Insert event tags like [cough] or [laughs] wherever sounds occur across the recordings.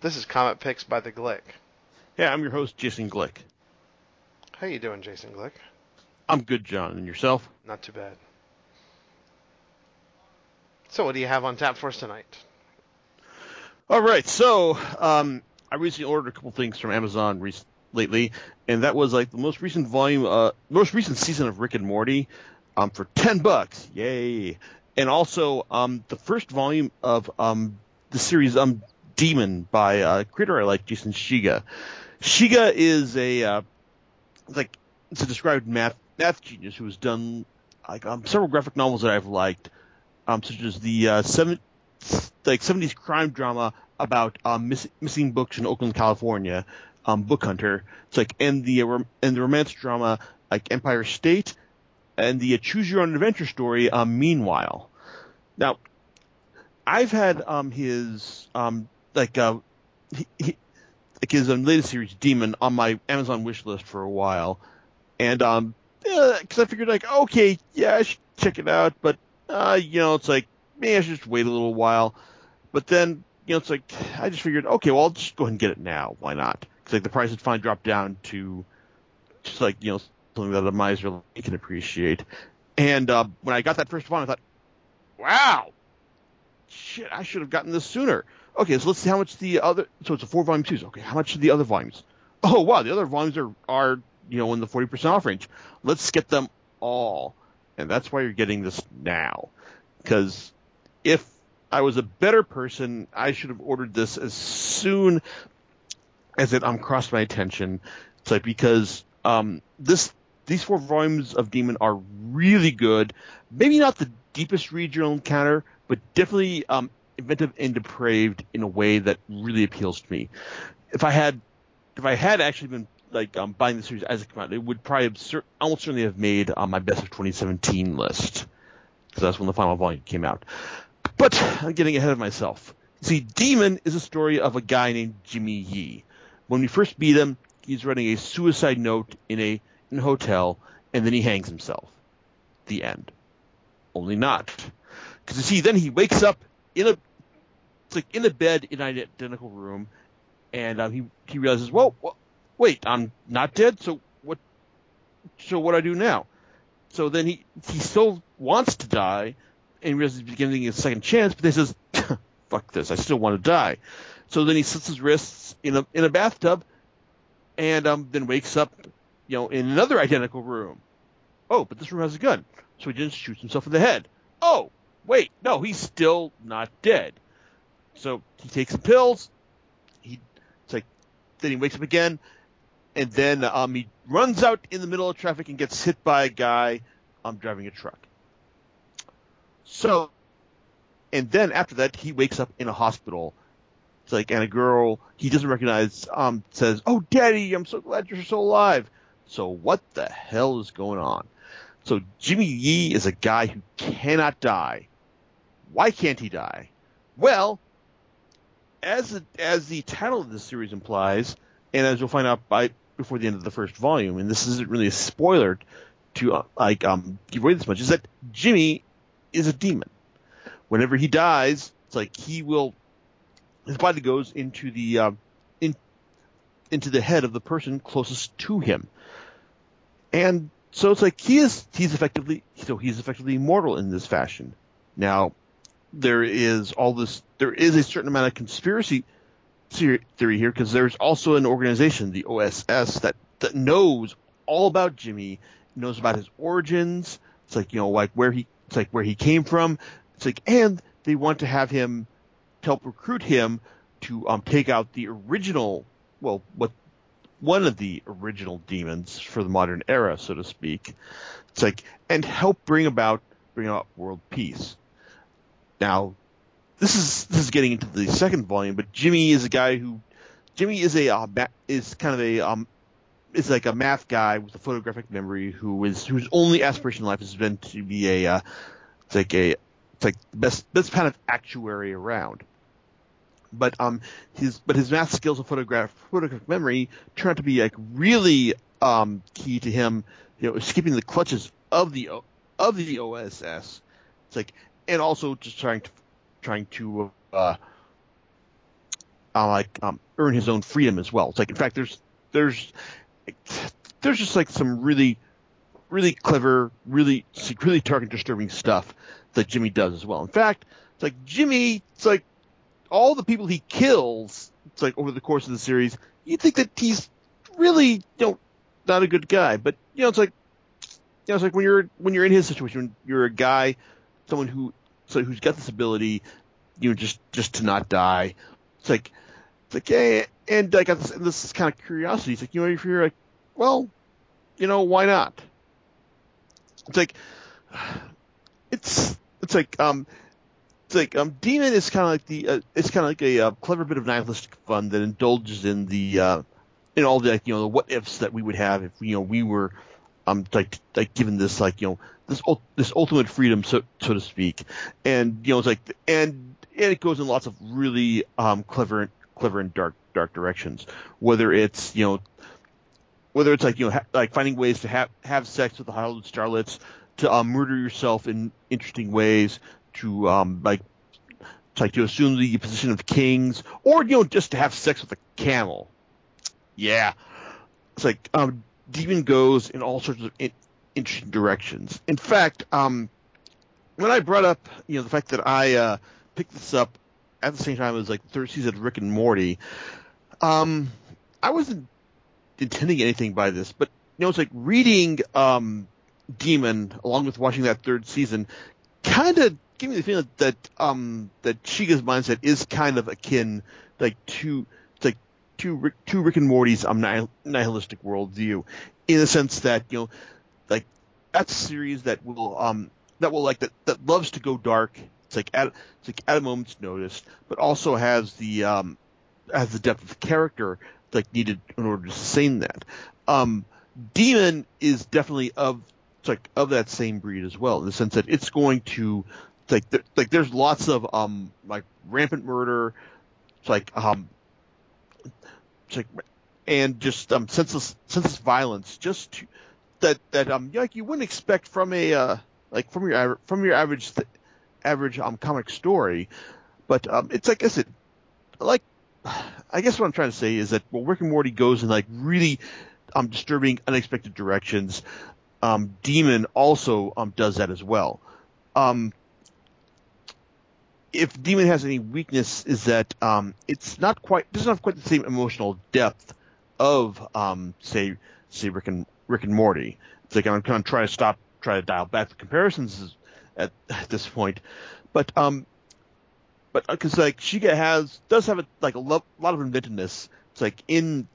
This is Comic Picks by the Glick. Yeah, I'm your host, Jason Glick. How you doing, Jason Glick? I'm good, John. And yourself? Not too bad. So, what do you have on tap for us tonight? All right. So, um, I recently ordered a couple things from Amazon re- lately, and that was like the most recent volume, uh, most recent season of Rick and Morty, um, for ten bucks. Yay! And also, um, the first volume of um the series um Demon by uh, creator I like, Jason Shiga. Shiga is a uh, like it's a described math math genius who has done like um, several graphic novels that I've liked, um, such as the uh, seven like seventies crime drama about um, miss, missing books in Oakland, California, um, Book Hunter. It's like and the uh, and the romance drama like Empire State, and the uh, Choose Your Own Adventure story. Um, meanwhile, now I've had um his um like uh he, he like his latest series Demon on my Amazon wish list for a while, and um because I figured like okay yeah I should check it out, but uh you know it's like maybe I should just wait a little while, but then you know it's like I just figured okay well I'll just go ahead and get it now. Why not? Because like the price had finally dropped down to just like you know something that a miser can appreciate, and uh, when I got that first one I thought wow shit I should have gotten this sooner Okay, so let's see how much the other. So it's a four volume series. Okay, how much are the other volumes? Oh wow, the other volumes are are you know in the forty percent off range. Let's get them all, and that's why you're getting this now. Because if I was a better person, I should have ordered this as soon as it um crossed my attention. It's like because um this these four volumes of Demon are really good. Maybe not the deepest regional encounter, but definitely um inventive and depraved in a way that really appeals to me. If I had, if I had actually been like um, buying the series as it came out, it would probably absur- almost certainly have made on my best of 2017 list because that's when the final volume came out. But I'm getting ahead of myself. See, Demon is a story of a guy named Jimmy Yee. When we first meet him, he's writing a suicide note in a, in a hotel, and then he hangs himself. The end. Only not. Because you see, then he wakes up in a it's like in a bed in an identical room, and um, he he realizes, well, well, wait, I'm not dead. So what? So what do I do now? So then he he still wants to die, and he realizes he's getting a second chance, but then he says, [laughs] "Fuck this! I still want to die." So then he slits his wrists in a in a bathtub, and um then wakes up, you know, in another identical room. Oh, but this room has a gun, so he just shoots himself in the head. Oh, wait, no, he's still not dead. So he takes some pills. He it's like then he wakes up again, and then um, he runs out in the middle of traffic and gets hit by a guy um, driving a truck. So, and then after that, he wakes up in a hospital. It's like, and a girl he doesn't recognize um, says, "Oh, Daddy, I'm so glad you're so alive." So what the hell is going on? So Jimmy Yee is a guy who cannot die. Why can't he die? Well, as the, as the title of this series implies, and as you'll find out by before the end of the first volume, and this isn't really a spoiler to uh, like um give away this much, is that Jimmy is a demon. Whenever he dies, it's like he will his body goes into the um, in into the head of the person closest to him, and so it's like he is he's effectively so he's effectively immortal in this fashion. Now there is all this there is a certain amount of conspiracy theory here because there's also an organization, the OSS, that that knows all about Jimmy, knows about his origins. It's like you know, like where he, it's like where he came from. It's like, and they want to have him to help recruit him to um take out the original, well, what one of the original demons for the modern era, so to speak. It's like and help bring about bring about world peace. Now, this is this is getting into the second volume, but Jimmy is a guy who Jimmy is a uh, is kind of a um is like a math guy with a photographic memory who is whose only aspiration in life has been to be a uh, it's like a it's like the best best kind of actuary around. But um his but his math skills and photograph photographic memory turn out to be like really um key to him, you know, escaping the clutches of the of the OSS. It's like and also just trying to trying to uh, uh, like um, earn his own freedom as well. It's like in fact there's there's there's just like some really really clever, really really and disturbing stuff that Jimmy does as well. In fact, it's like Jimmy, it's like all the people he kills, it's like over the course of the series, you'd think that he's really you know not a good guy, but you know it's like you know it's like when you're when you're in his situation, you're a guy, someone who so who's got this ability, you know, just just to not die. It's like it's like yeah, and I got this, and this is kind of curiosity. It's like you know if you're like, well, you know why not? It's like [sighs] it's it's like um it's like um demon is kind of like the uh, it's kind of like a uh, clever bit of nihilistic fun that indulges in the uh in all the like, you know the what ifs that we would have if you know we were um like like given this like you know this this ultimate freedom so so to speak. And you know it's like and and it goes in lots of really um clever clever and dark dark directions. Whether it's you know whether it's like you know ha- like finding ways to have have sex with the Hollywood starlets to um, murder yourself in interesting ways to um, like to, like to assume the position of kings, or you know just to have sex with a camel. Yeah, it's like um, Demon goes in all sorts of in- interesting directions. In fact, um, when I brought up you know the fact that I uh, picked this up at the same time as like the third season of Rick and Morty, um, I wasn't intending anything by this, but you know it's like reading um, Demon along with watching that third season kind of gave me the feeling that um that Shiga's mindset is kind of akin like to like to to Rick and Morty's um nihilistic worldview in the sense that you know that's a series that will um that will like that that loves to go dark. It's like at it's like at a moment's notice but also has the um has the depth of character like needed in order to sustain that. Um Demon is definitely of like of that same breed as well in the sense that it's going to like like there's lots of um like rampant murder it's like um like and just um senseless senseless violence just to, that that um like you wouldn't expect from a uh like from your from your average average um comic story but um it's like I said like [sighs] I guess what I'm trying to say is that well Rick and Morty goes in like really um disturbing unexpected directions um, Demon also um, does that as well. Um, if Demon has any weakness, is that um, it's not quite doesn't have quite the same emotional depth of um, say say Rick and Rick and Morty. It's like I'm kind of trying to stop, try to dial back the comparisons at, [laughs] at this point, but um, but because uh, like Shiga has does have a, like a lo- lot of inventiveness. It's like in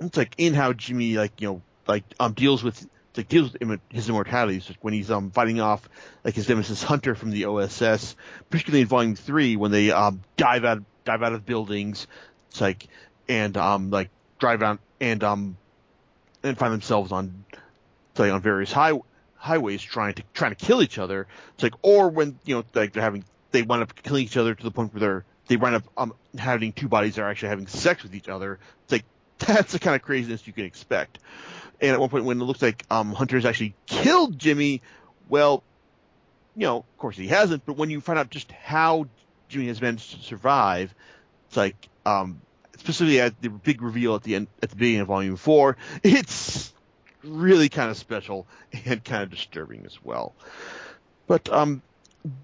it's like in how Jimmy like you know like um deals with like deals with his immortality. So when he's um fighting off like his nemesis Hunter from the OSS, particularly in Volume Three when they um dive out dive out of buildings, it's like and um like drive out and um and find themselves on like on various high highways trying to trying to kill each other. It's like or when you know like they're having they wind up killing each other to the point where they're they wind up um, having two bodies that are actually having sex with each other. It's like [laughs] that's the kind of craziness you can expect. And at one point, when it looks like um, Hunter's actually killed Jimmy, well, you know, of course he hasn't. But when you find out just how Jimmy has managed to survive, it's like um, specifically at the big reveal at the end at the beginning of Volume Four, it's really kind of special and kind of disturbing as well. But um,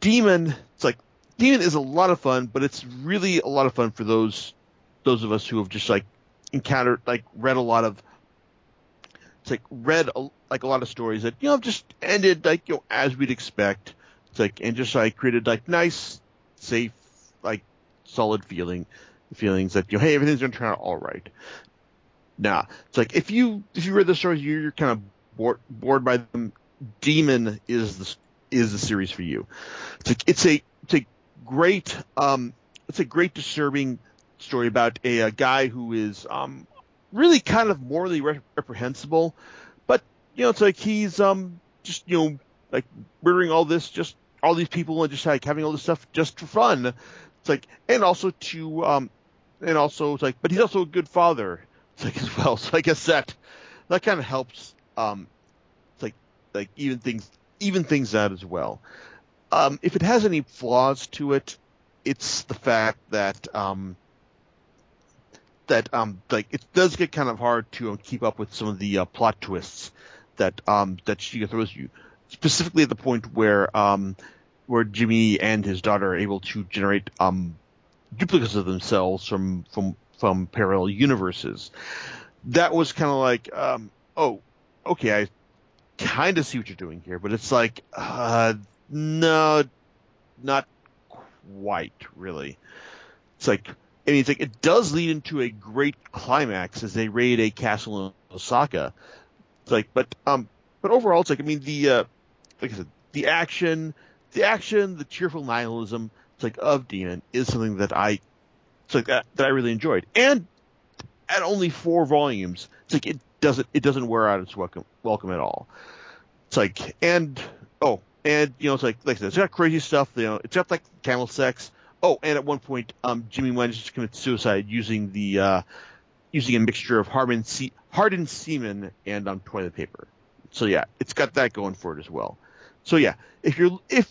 Demon, it's like Demon is a lot of fun, but it's really a lot of fun for those those of us who have just like encountered like read a lot of it's like read a, like a lot of stories that you know just ended like you know as we'd expect. It's like and just like created like nice, safe, like solid feeling feelings that you know hey everything's gonna turn out all right. Nah, it's like if you if you read the stories you're, you're kind of bored bored by them. Demon is the is the series for you. It's like it's a it's a great um it's a great disturbing story about a, a guy who is um really kind of morally reprehensible. But you know, it's like he's um just you know like murdering all this, just all these people, and just like having all this stuff just for fun. It's like, and also to um, and also it's like, but he's also a good father. It's like [laughs] as well. So I guess that that kind of helps. Um, it's like like even things even things out as well. Um, if it has any flaws to it, it's the fact that um, that um like it does get kind of hard to um, keep up with some of the uh, plot twists that um that she throws you, specifically at the point where um where Jimmy and his daughter are able to generate um duplicates of themselves from from from parallel universes. That was kind of like um oh okay I kind of see what you're doing here, but it's like uh no not quite really. It's like I mean, it's like it does lead into a great climax as they raid a castle in Osaka. It's like, but um, but overall, it's like I mean the uh, like I said, the action, the action, the cheerful nihilism, like of Demon is something that I, it's like that that I really enjoyed, and at only four volumes, it's like it doesn't it doesn't wear out its welcome welcome at all. It's like and oh and you know it's like like I said, it's got crazy stuff. You know, it's got like camel sex Oh, and at one point, um, Jimmy to commit suicide using the uh, using a mixture of hardened, se- hardened semen and um, toilet paper. So yeah, it's got that going for it as well. So yeah, if you're if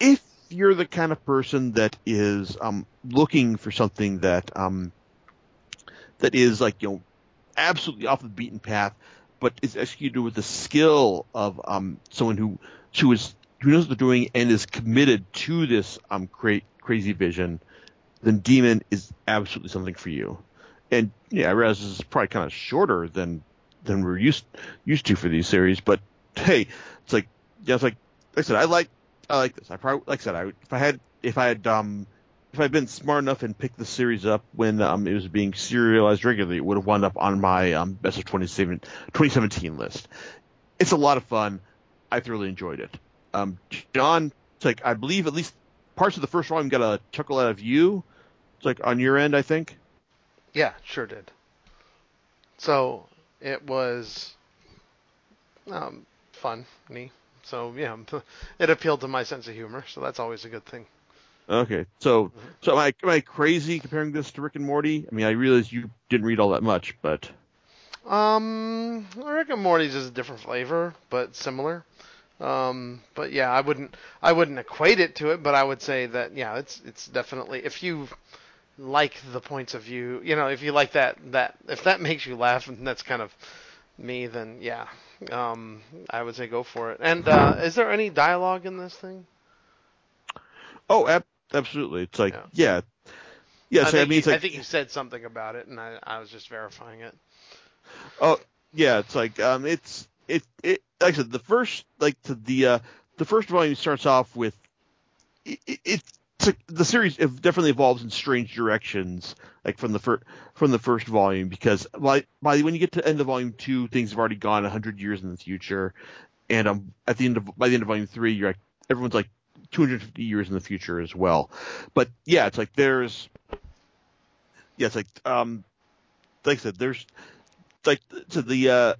if you're the kind of person that is um, looking for something that um, that is like you know absolutely off the beaten path, but is executed with the skill of um, someone who who is who knows what they're doing and is committed to this um, create crazy vision, then Demon is absolutely something for you. And yeah, I realize this is probably kind of shorter than than we're used used to for these series, but hey, it's like yeah, it's like like I said, I like I like this. I probably like I said, I if I had if I had um if I'd been smart enough and picked the series up when um, it was being serialized regularly, it would have wound up on my um, best of 2017 list. It's a lot of fun. I thoroughly enjoyed it. Um, John, like I believe at least parts of the first volume got a chuckle out of you. It's like on your end, I think. Yeah, sure did. So it was um, fun, me. So yeah, [laughs] it appealed to my sense of humor. So that's always a good thing. Okay, so mm-hmm. so am I am I crazy comparing this to Rick and Morty? I mean, I realize you didn't read all that much, but um, Rick and Morty's is a different flavor, but similar. Um, but yeah, I wouldn't I wouldn't equate it to it, but I would say that yeah, it's it's definitely if you like the points of view, you know, if you like that that if that [laughs] makes you laugh and that's kind of me, then yeah, um, I would say go for it. And uh, is there any dialogue in this thing? Oh, ab- absolutely. It's like yeah, yeah. yeah so I, I mean, you, like, I think you said something about it, and I I was just verifying it. Oh yeah, it's like um, it's it it like I said, the first like to the uh, the first volume starts off with it, it, the series definitely evolves in strange directions, like from the first from the first volume, because by by when you get to end of volume two, things have already gone hundred years in the future, and um at the end of by the end of volume three, you're like everyone's like 250 years in the future as well. But yeah, it's like there's yeah, it's like um like I said, there's like to the uh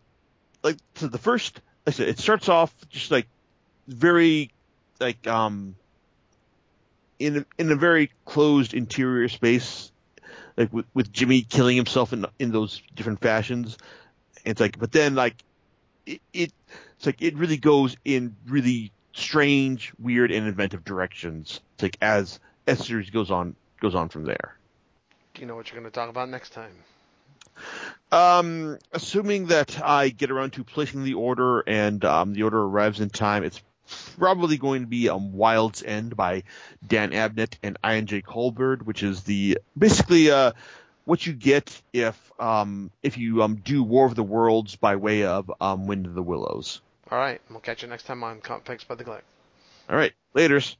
like to the first like I said, it starts off just like very like um in in a very closed interior space, like with, with Jimmy killing himself in in those different fashions. It's like, but then like it, it it's like it really goes in really strange, weird, and inventive directions. It's like as as series goes on goes on from there. Do you know what you're going to talk about next time? Um, assuming that I get around to placing the order and um, the order arrives in time, it's probably going to be um, Wild's End by Dan Abnett and I.N.J. Culbard, which is the basically uh, what you get if um, if you um, do War of the Worlds by way of um, Wind of the Willows. All right, we'll catch you next time on Comp by the Glick. All right, later's.